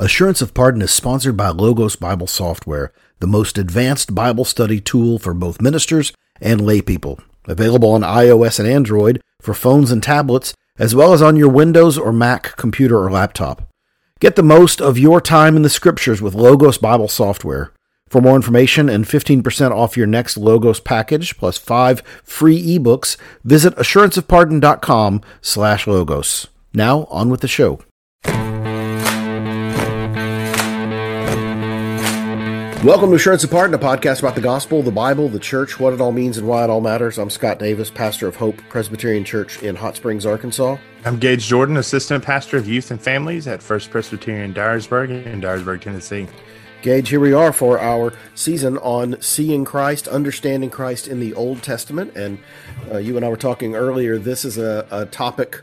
Assurance of Pardon is sponsored by Logos Bible Software, the most advanced Bible study tool for both ministers and laypeople. Available on iOS and Android for phones and tablets, as well as on your Windows or Mac computer or laptop. Get the most of your time in the scriptures with Logos Bible Software. For more information and 15% off your next Logos package, plus five free ebooks, visit assuranceofpardon.com slash logos. Now, on with the show. Welcome to Assurance of Pardon, a podcast about the gospel, the Bible, the church, what it all means, and why it all matters. I'm Scott Davis, pastor of Hope Presbyterian Church in Hot Springs, Arkansas. I'm Gage Jordan, assistant pastor of youth and families at First Presbyterian Dyersburg in Dyersburg, Tennessee. Gage, here we are for our season on seeing Christ, understanding Christ in the Old Testament. And uh, you and I were talking earlier, this is a, a, topic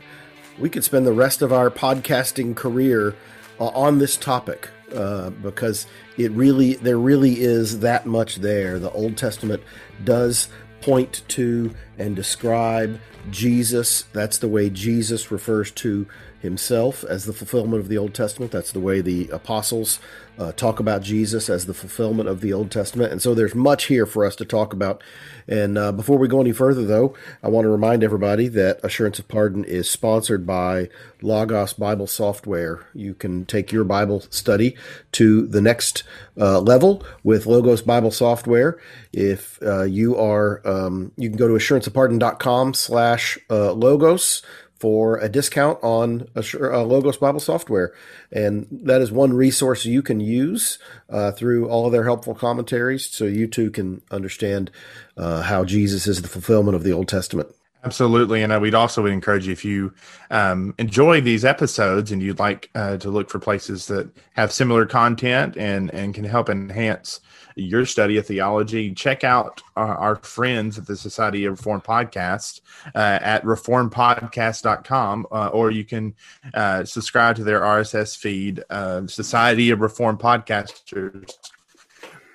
we could spend the rest of our podcasting career uh, on this topic uh, because it really there really is that much there. The Old Testament does point to and describe Jesus. That's the way Jesus refers to himself as the fulfillment of the Old Testament. That's the way the apostles uh, talk about Jesus as the fulfillment of the Old Testament. And so there's much here for us to talk about. And uh, before we go any further, though, I want to remind everybody that Assurance of Pardon is sponsored by Logos Bible Software. You can take your Bible study to the next uh, level with Logos Bible Software. If uh, you are, um, you can go to assuranceofpardon.com slash uh, logos for a discount on a, a Logos Bible software. And that is one resource you can use uh, through all of their helpful commentaries so you too can understand uh, how Jesus is the fulfillment of the Old Testament. Absolutely. And uh, we'd also encourage you if you um, enjoy these episodes and you'd like uh, to look for places that have similar content and, and can help enhance your study of theology, check out our, our friends at the Society of Reformed Podcast uh, at reformpodcast.com, uh, or you can uh, subscribe to their RSS feed, uh, Society of Reformed Podcasters,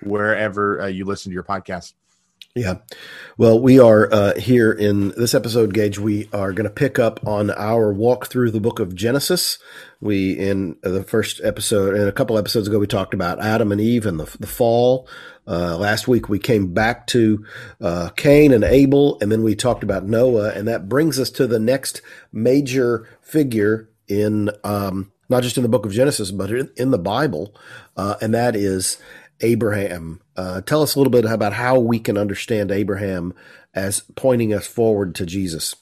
wherever uh, you listen to your podcast. Yeah. Well, we are uh, here in this episode, Gage. We are going to pick up on our walk through the book of Genesis. We, in the first episode, and a couple episodes ago, we talked about Adam and Eve and the, the fall. Uh, last week, we came back to uh, Cain and Abel, and then we talked about Noah. And that brings us to the next major figure in um, not just in the book of Genesis, but in, in the Bible, uh, and that is Abraham. Uh, tell us a little bit about how we can understand Abraham as pointing us forward to Jesus.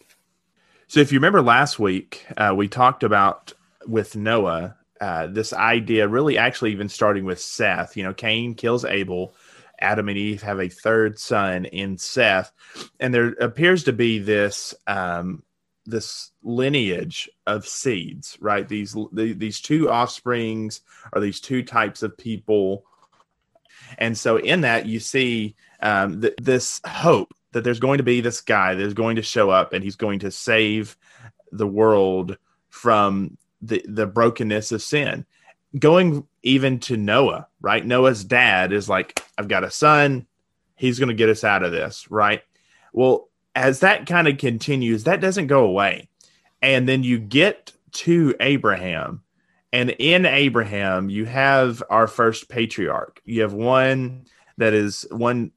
So, if you remember last week, uh, we talked about with Noah uh, this idea, really actually even starting with Seth. You know, Cain kills Abel. Adam and Eve have a third son in Seth, and there appears to be this um, this lineage of seeds, right? These these two offsprings or these two types of people and so in that, you see um, th- this hope that there's going to be this guy that's going to show up and he's going to save the world from the, the brokenness of sin. Going even to Noah, right? Noah's dad is like, I've got a son. He's going to get us out of this, right? Well, as that kind of continues, that doesn't go away. And then you get to Abraham and in Abraham, you have our first patriarch. You have one that is one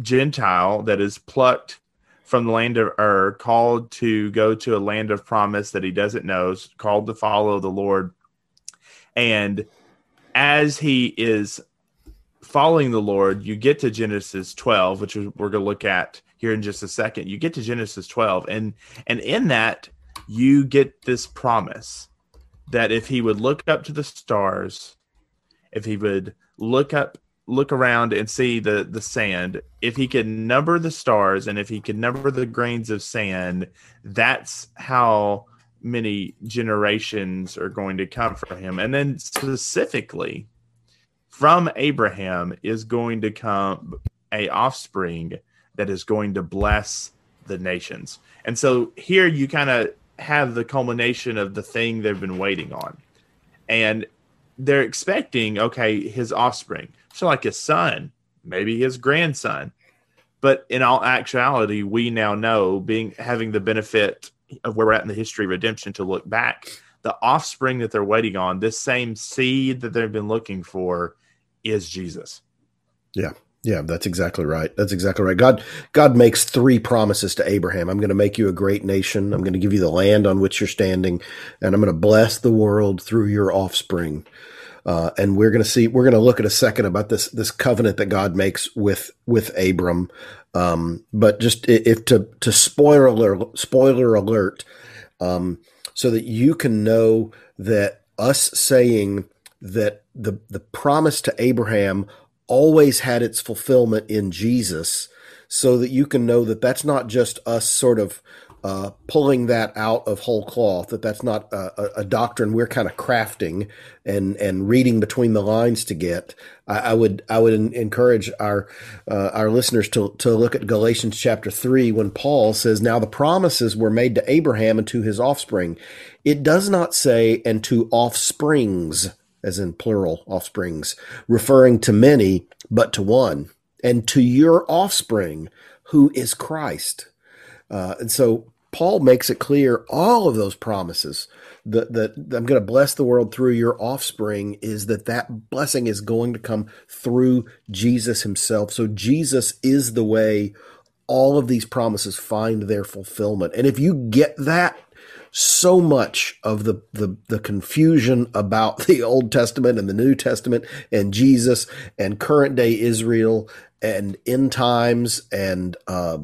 Gentile that is plucked from the land of Ur, called to go to a land of promise that he doesn't know, called to follow the Lord. And as he is following the Lord, you get to Genesis 12, which we're going to look at here in just a second. You get to Genesis 12, and and in that you get this promise that if he would look up to the stars, if he would look up look around and see the the sand if he could number the stars and if he could number the grains of sand that's how many generations are going to come from him. And then specifically from abraham is going to come a offspring that is going to bless the nations. And so here you kind of have the culmination of the thing they've been waiting on. And they're expecting, okay, his offspring. So, like his son, maybe his grandson. But in all actuality, we now know, being having the benefit of where we're at in the history of redemption, to look back the offspring that they're waiting on, this same seed that they've been looking for, is Jesus. Yeah. Yeah, that's exactly right. That's exactly right. God God makes three promises to Abraham. I'm going to make you a great nation. I'm going to give you the land on which you're standing, and I'm going to bless the world through your offspring. Uh, and we're going to see. We're going to look at a second about this this covenant that God makes with with Abram. Um, but just if to to spoiler alert, spoiler alert, um, so that you can know that us saying that the the promise to Abraham always had its fulfillment in Jesus so that you can know that that's not just us sort of uh, pulling that out of whole cloth, that that's not a, a, doctrine we're kind of crafting and, and reading between the lines to get. I, I would I would encourage our uh, our listeners to to look at Galatians chapter three when Paul says, "Now the promises were made to Abraham and to his offspring." It does not say, "and to offsprings." As in plural offsprings, referring to many, but to one, and to your offspring, who is Christ. Uh, and so Paul makes it clear all of those promises that, that I'm going to bless the world through your offspring is that that blessing is going to come through Jesus himself. So Jesus is the way all of these promises find their fulfillment. And if you get that, so much of the, the, the confusion about the Old Testament and the New Testament and Jesus and current day Israel and end times and uh,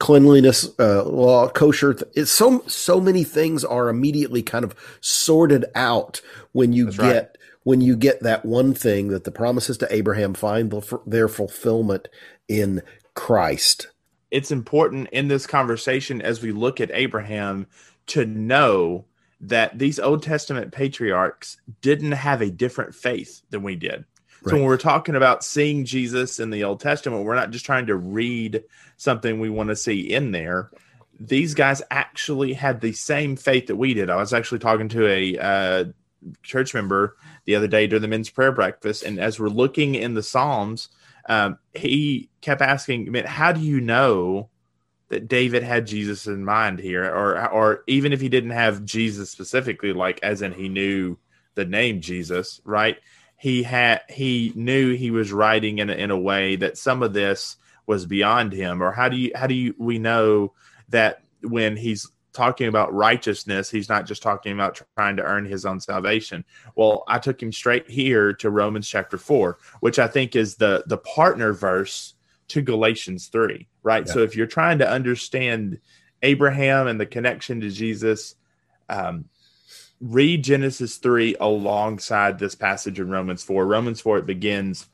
cleanliness uh, law, kosher. It's so so many things are immediately kind of sorted out when you That's get right. when you get that one thing that the promises to Abraham find their fulfillment in Christ. It's important in this conversation as we look at Abraham to know that these Old Testament patriarchs didn't have a different faith than we did. Right. So when we're talking about seeing Jesus in the Old Testament, we're not just trying to read something we want to see in there. These guys actually had the same faith that we did. I was actually talking to a uh, church member the other day during the men's prayer breakfast, and as we're looking in the Psalms, um, he kept asking, "How do you know that David had Jesus in mind here, or or even if he didn't have Jesus specifically, like as in he knew the name Jesus, right? He had he knew he was writing in a, in a way that some of this was beyond him, or how do you how do you we know that when he's talking about righteousness, he's not just talking about trying to earn his own salvation. Well, I took him straight here to Romans chapter 4, which I think is the the partner verse to Galatians 3, right? Yeah. So if you're trying to understand Abraham and the connection to Jesus, um, read Genesis 3 alongside this passage in Romans 4. Romans 4 it begins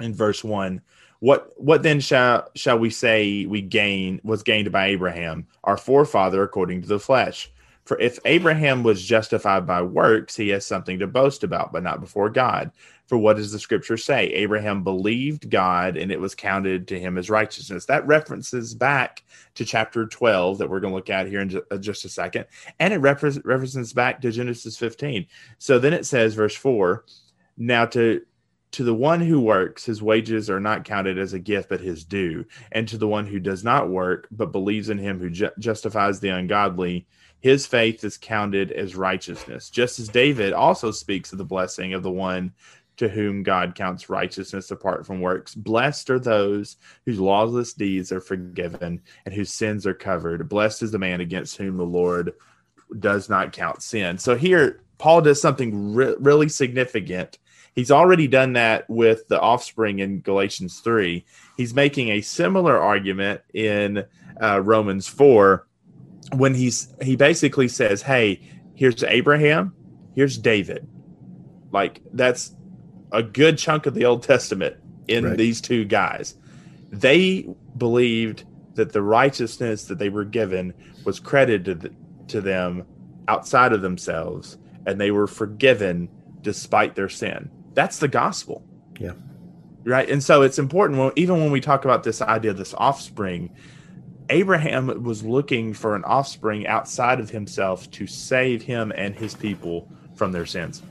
in verse 1. What what then shall shall we say we gain was gained by Abraham, our forefather according to the flesh? For if Abraham was justified by works, he has something to boast about, but not before God. For what does the scripture say? Abraham believed God and it was counted to him as righteousness. That references back to chapter 12 that we're going to look at here in uh, just a second. And it references back to Genesis 15. So then it says, verse 4 Now to to the one who works, his wages are not counted as a gift, but his due. And to the one who does not work, but believes in him who ju- justifies the ungodly, his faith is counted as righteousness. Just as David also speaks of the blessing of the one to whom God counts righteousness apart from works. Blessed are those whose lawless deeds are forgiven and whose sins are covered. Blessed is the man against whom the Lord does not count sin. So here, Paul does something re- really significant. He's already done that with the offspring in Galatians 3. He's making a similar argument in uh, Romans 4 when he's he basically says, "Hey, here's Abraham, here's David." Like that's a good chunk of the Old Testament in right. these two guys. They believed that the righteousness that they were given was credited to them outside of themselves, and they were forgiven despite their sin. That's the gospel. Yeah. Right. And so it's important, when, even when we talk about this idea this offspring, Abraham was looking for an offspring outside of himself to save him and his people from their sins.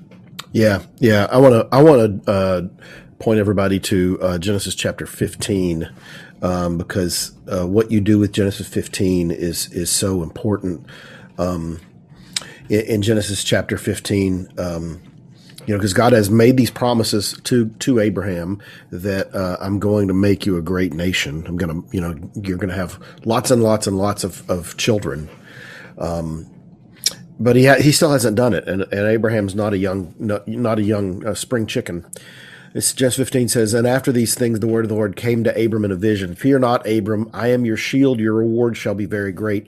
Yeah, yeah. I want to I want to uh, point everybody to uh, Genesis chapter 15 um, because uh, what you do with Genesis 15 is is so important. Um, in, in Genesis chapter 15. Um, you know, because God has made these promises to to Abraham that uh, I'm going to make you a great nation. I'm going to, you know, you're going to have lots and lots and lots of, of children. Um, but he ha- he still hasn't done it, and, and Abraham's not a young not, not a young uh, spring chicken. It's Genesis 15 says, And after these things, the word of the Lord came to Abram in a vision. Fear not, Abram, I am your shield, your reward shall be very great.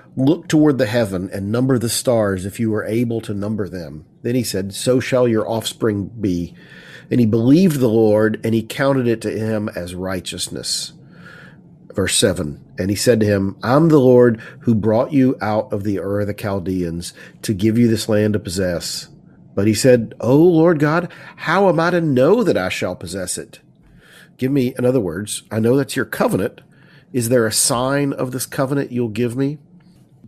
Look toward the heaven and number the stars if you are able to number them. Then he said, So shall your offspring be. And he believed the Lord, and he counted it to him as righteousness. Verse 7 And he said to him, I'm the Lord who brought you out of the Ur of the Chaldeans to give you this land to possess. But he said, O Lord God, how am I to know that I shall possess it? Give me, in other words, I know that's your covenant. Is there a sign of this covenant you'll give me?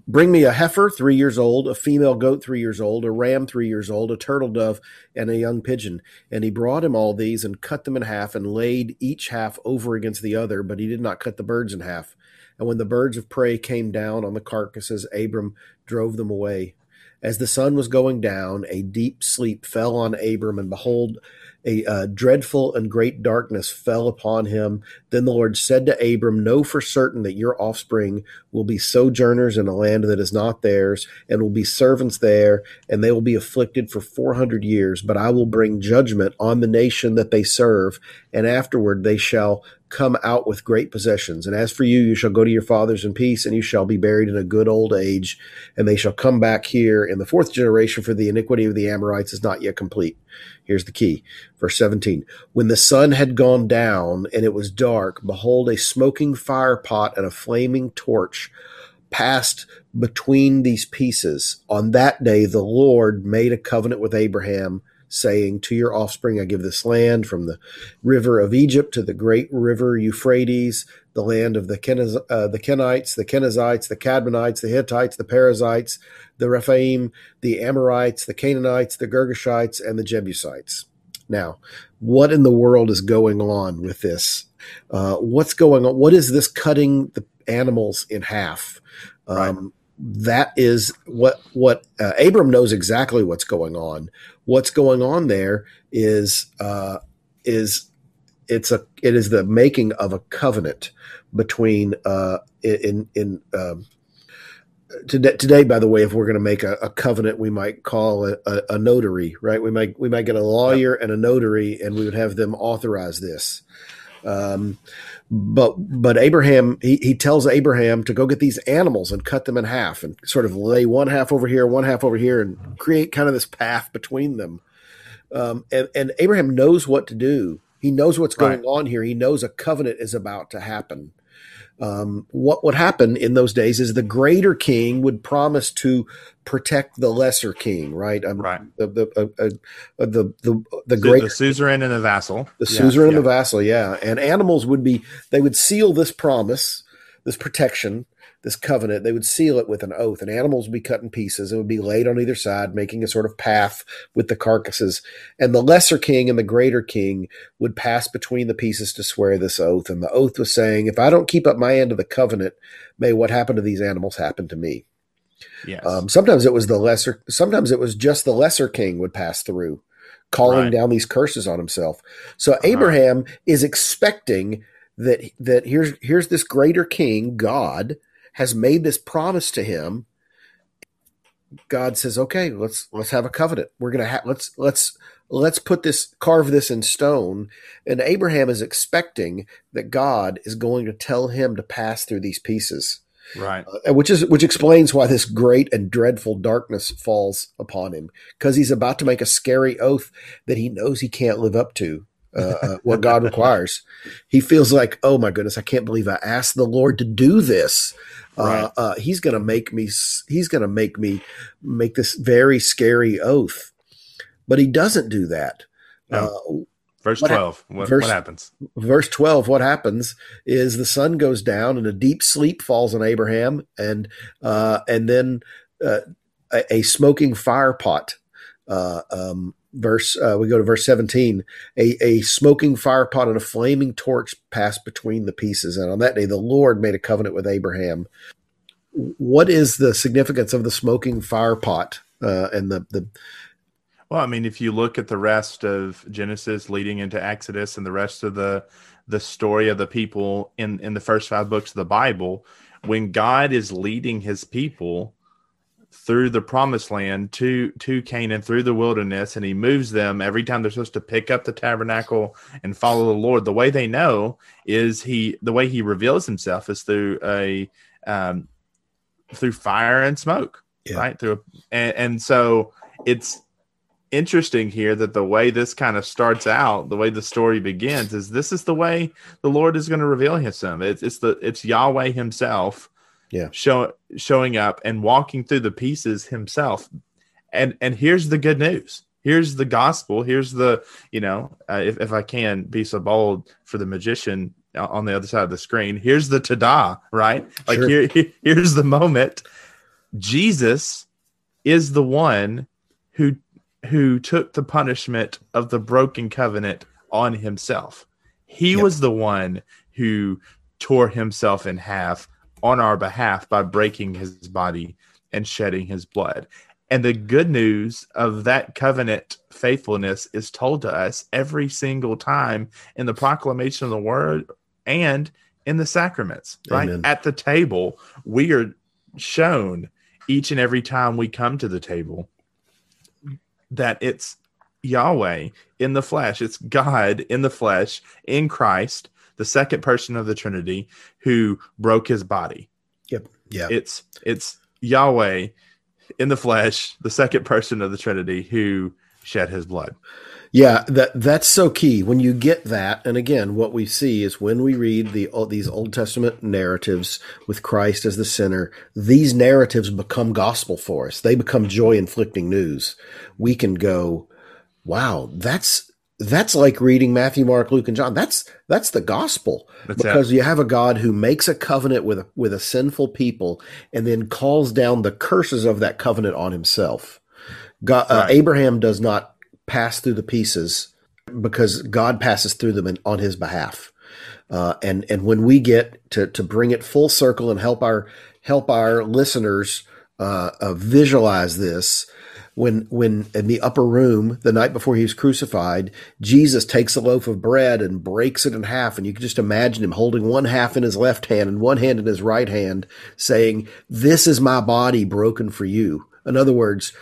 Bring me a heifer three years old, a female goat three years old, a ram three years old, a turtle dove, and a young pigeon. And he brought him all these and cut them in half and laid each half over against the other, but he did not cut the birds in half. And when the birds of prey came down on the carcasses, Abram drove them away. As the sun was going down, a deep sleep fell on Abram, and behold, a uh, dreadful and great darkness fell upon him. Then the Lord said to Abram, Know for certain that your offspring will be sojourners in a land that is not theirs, and will be servants there, and they will be afflicted for four hundred years. But I will bring judgment on the nation that they serve, and afterward they shall come out with great possessions. And as for you, you shall go to your fathers in peace, and you shall be buried in a good old age. And they shall come back here in the fourth generation, for the iniquity of the Amorites is not yet complete. Here's the key. Verse 17. When the sun had gone down and it was dark, behold, a smoking fire pot and a flaming torch passed between these pieces. On that day, the Lord made a covenant with Abraham saying, To your offspring I give this land, from the river of Egypt to the great river Euphrates, the land of the, Keniz, uh, the Kenites, the Kenizzites, the Kadmonites, the Hittites, the Perizzites, the Rephaim, the Amorites, the Canaanites, the Girgashites, and the Jebusites. Now, what in the world is going on with this? Uh, what's going on? What is this cutting the animals in half? Um, right that is what what uh, Abram knows exactly what's going on. What's going on there is uh, is it's a it is the making of a covenant between uh, in in um, today, today, by the way, if we're going to make a, a, covenant, we might call a, a, a, notary, right? We might we might get a lawyer and a notary, and we would have them authorize this. Um, but but Abraham he, he tells Abraham to go get these animals and cut them in half and sort of lay one half over here, one half over here, and create kind of this path between them. Um, and and Abraham knows what to do. He knows what's going right. on here. He knows a covenant is about to happen um, what would happen in those days is the greater king would promise to protect the lesser king, right? Um, right. The the uh, uh, uh the the the great the suzerain and the vassal, the yeah, suzerain yeah. and the vassal, yeah. And animals would be they would seal this promise, this protection, this covenant, they would seal it with an oath, and animals would be cut in pieces. It would be laid on either side, making a sort of path with the carcasses. And the lesser king and the greater king would pass between the pieces to swear this oath. And the oath was saying, If I don't keep up my end of the covenant, may what happened to these animals happen to me. Yes. Um, sometimes it was the lesser, sometimes it was just the lesser king would pass through, calling right. down these curses on himself. So uh-huh. Abraham is expecting that that here's here's this greater king, God, has made this promise to him, God says, "Okay, let's let's have a covenant. We're gonna have let's let's let's put this carve this in stone." And Abraham is expecting that God is going to tell him to pass through these pieces, right? Uh, which is which explains why this great and dreadful darkness falls upon him because he's about to make a scary oath that he knows he can't live up to. Uh, uh, what God requires. He feels like, oh my goodness, I can't believe I asked the Lord to do this. Uh, right. Uh, he's going to make me. He's going to make me make this very scary oath, but he doesn't do that. No. Verse what 12. what, verse, what happens? Verse 12, what happens is the sun goes down and a deep sleep falls on Abraham, and uh, and then uh, a, a, smoking fire pot. Uh, um, verse uh, we go to verse 17 a, a smoking fire pot and a flaming torch passed between the pieces and on that day the lord made a covenant with abraham. What is the significance of the smoking fire pot uh, and the, the well, I mean, if you look at the rest of Genesis leading into Exodus and the rest of the the story of the people in in the first five books of the Bible, when God is leading His people through the promised land to to Canaan through the wilderness, and He moves them every time they're supposed to pick up the tabernacle and follow the Lord. The way they know is He the way He reveals Himself is through a um, through fire and smoke, yeah. right? Through and, and so it's interesting here that the way this kind of starts out, the way the story begins, is this is the way the Lord is going to reveal Himself. It's it's the it's Yahweh Himself, yeah, show, showing up and walking through the pieces Himself. And and here's the good news. Here's the gospel. Here's the you know, uh, if if I can be so bold for the magician on the other side of the screen. Here's the ta-da right? Like sure. here here's the moment. Jesus is the one who who took the punishment of the broken covenant on himself. He yep. was the one who tore himself in half on our behalf by breaking his body and shedding his blood. And the good news of that covenant faithfulness is told to us every single time in the proclamation of the word and in the sacraments, right? Amen. At the table, we are shown each and every time we come to the table that it's Yahweh in the flesh, it's God in the flesh, in Christ, the second person of the Trinity, who broke his body. Yep. Yeah. It's it's Yahweh in the flesh, the second person of the Trinity, who shed his blood. Yeah, that that's so key. When you get that, and again, what we see is when we read the these Old Testament narratives with Christ as the center, these narratives become gospel for us. They become joy inflicting news. We can go, "Wow, that's that's like reading Matthew, Mark, Luke, and John. That's that's the gospel that's because it. you have a God who makes a covenant with a, with a sinful people and then calls down the curses of that covenant on Himself. God, uh, right. uh, Abraham does not pass through the pieces because God passes through them in, on his behalf. Uh, and and when we get to to bring it full circle and help our help our listeners uh, uh, visualize this, when when in the upper room the night before he was crucified, Jesus takes a loaf of bread and breaks it in half, and you can just imagine him holding one half in his left hand and one hand in his right hand, saying, "This is my body broken for you." In other words,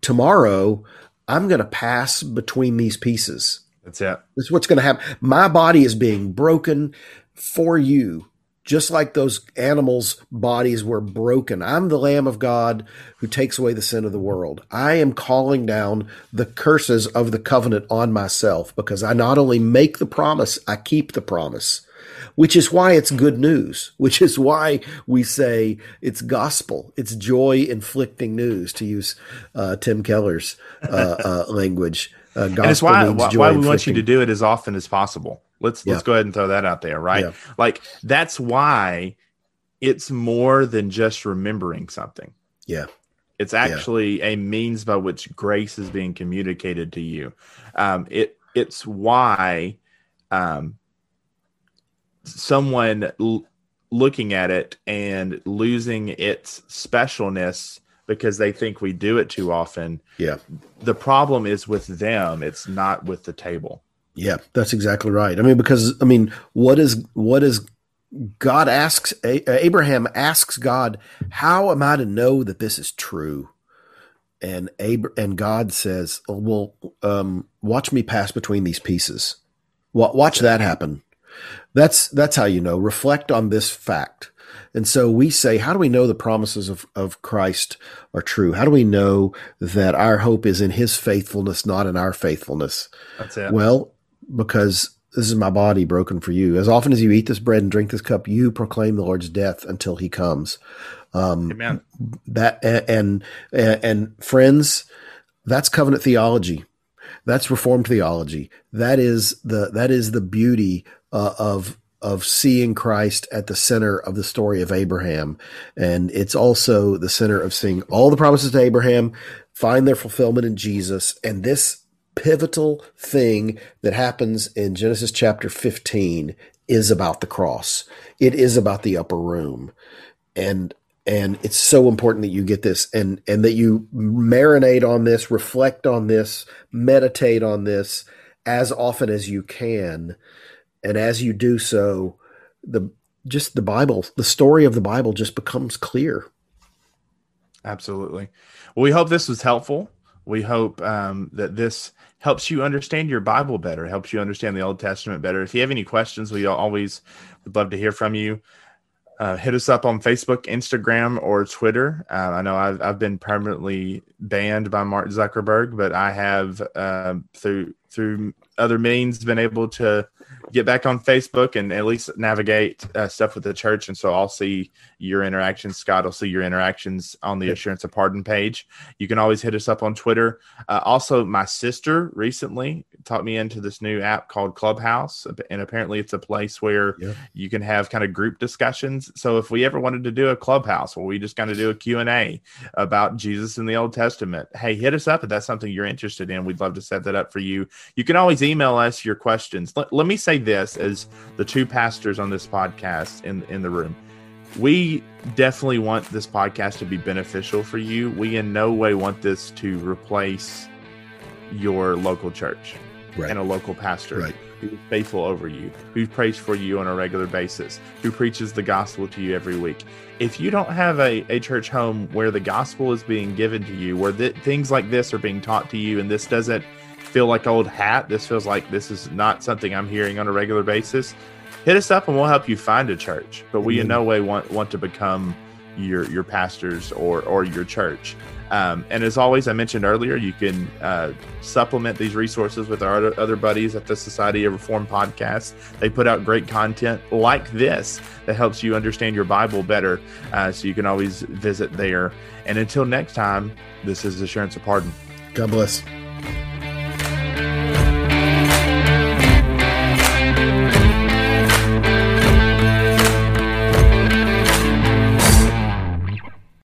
tomorrow I'm going to pass between these pieces. That's it. This is what's going to happen. My body is being broken for you, just like those animals' bodies were broken. I'm the Lamb of God who takes away the sin of the world. I am calling down the curses of the covenant on myself because I not only make the promise, I keep the promise which is why it's good news, which is why we say it's gospel, it's joy inflicting news, to use uh, Tim Keller's uh, uh, language. Uh, and it's why, why, why we want you to do it as often as possible. Let's yeah. let's go ahead and throw that out there, right? Yeah. Like that's why it's more than just remembering something. Yeah. It's actually yeah. a means by which grace is being communicated to you. Um, it it's why um, someone l- looking at it and losing its specialness because they think we do it too often. Yeah. The problem is with them, it's not with the table. Yeah, that's exactly right. I mean because I mean what is what is God asks Abraham asks God, "How am I to know that this is true?" And Ab- and God says, oh, "Well, um, watch me pass between these pieces. Watch that happen. That's that's how you know. Reflect on this fact. And so we say, how do we know the promises of, of Christ are true? How do we know that our hope is in his faithfulness, not in our faithfulness? That's it. Well, because this is my body broken for you. As often as you eat this bread and drink this cup, you proclaim the Lord's death until he comes. Um, Amen. That and, and, and friends, that's covenant theology. That's Reformed theology. That is the that is the beauty uh, of of seeing Christ at the center of the story of Abraham, and it's also the center of seeing all the promises to Abraham find their fulfillment in Jesus, and this pivotal thing that happens in Genesis chapter 15 is about the cross. It is about the upper room. And and it's so important that you get this and and that you marinate on this, reflect on this, meditate on this as often as you can. And as you do so, the just the Bible, the story of the Bible just becomes clear. Absolutely. Well, we hope this was helpful. We hope um, that this helps you understand your Bible better, helps you understand the Old Testament better. If you have any questions, we always would love to hear from you. Uh, hit us up on Facebook, Instagram, or Twitter. Uh, I know I've, I've been permanently banned by Mark Zuckerberg, but I have uh, through through other means been able to get back on Facebook and at least navigate uh, stuff with the church. And so I'll see your interactions. Scott will see your interactions on the Assurance of Pardon page. You can always hit us up on Twitter. Uh, also, my sister recently taught me into this new app called Clubhouse, and apparently it's a place where yeah. you can have kind of group discussions. So if we ever wanted to do a Clubhouse where we just kind of do a Q and A about Jesus in the Old Testament, hey, hit us up if that's something you're interested in. We'd love to set that up for you. You can always email us your questions. Let, let me say this as the two pastors on this podcast in in the room. We definitely want this podcast to be beneficial for you. We in no way want this to replace your local church right. and a local pastor right. who's faithful over you, who prays for you on a regular basis, who preaches the gospel to you every week. If you don't have a, a church home where the gospel is being given to you, where th- things like this are being taught to you, and this doesn't feel like old hat. This feels like this is not something I'm hearing on a regular basis. Hit us up and we'll help you find a church. But we in no way want want to become your your pastors or or your church. Um, and as always, I mentioned earlier, you can uh, supplement these resources with our other buddies at the Society of Reform podcast. They put out great content like this that helps you understand your Bible better. Uh, so you can always visit there. And until next time, this is Assurance of Pardon. God bless.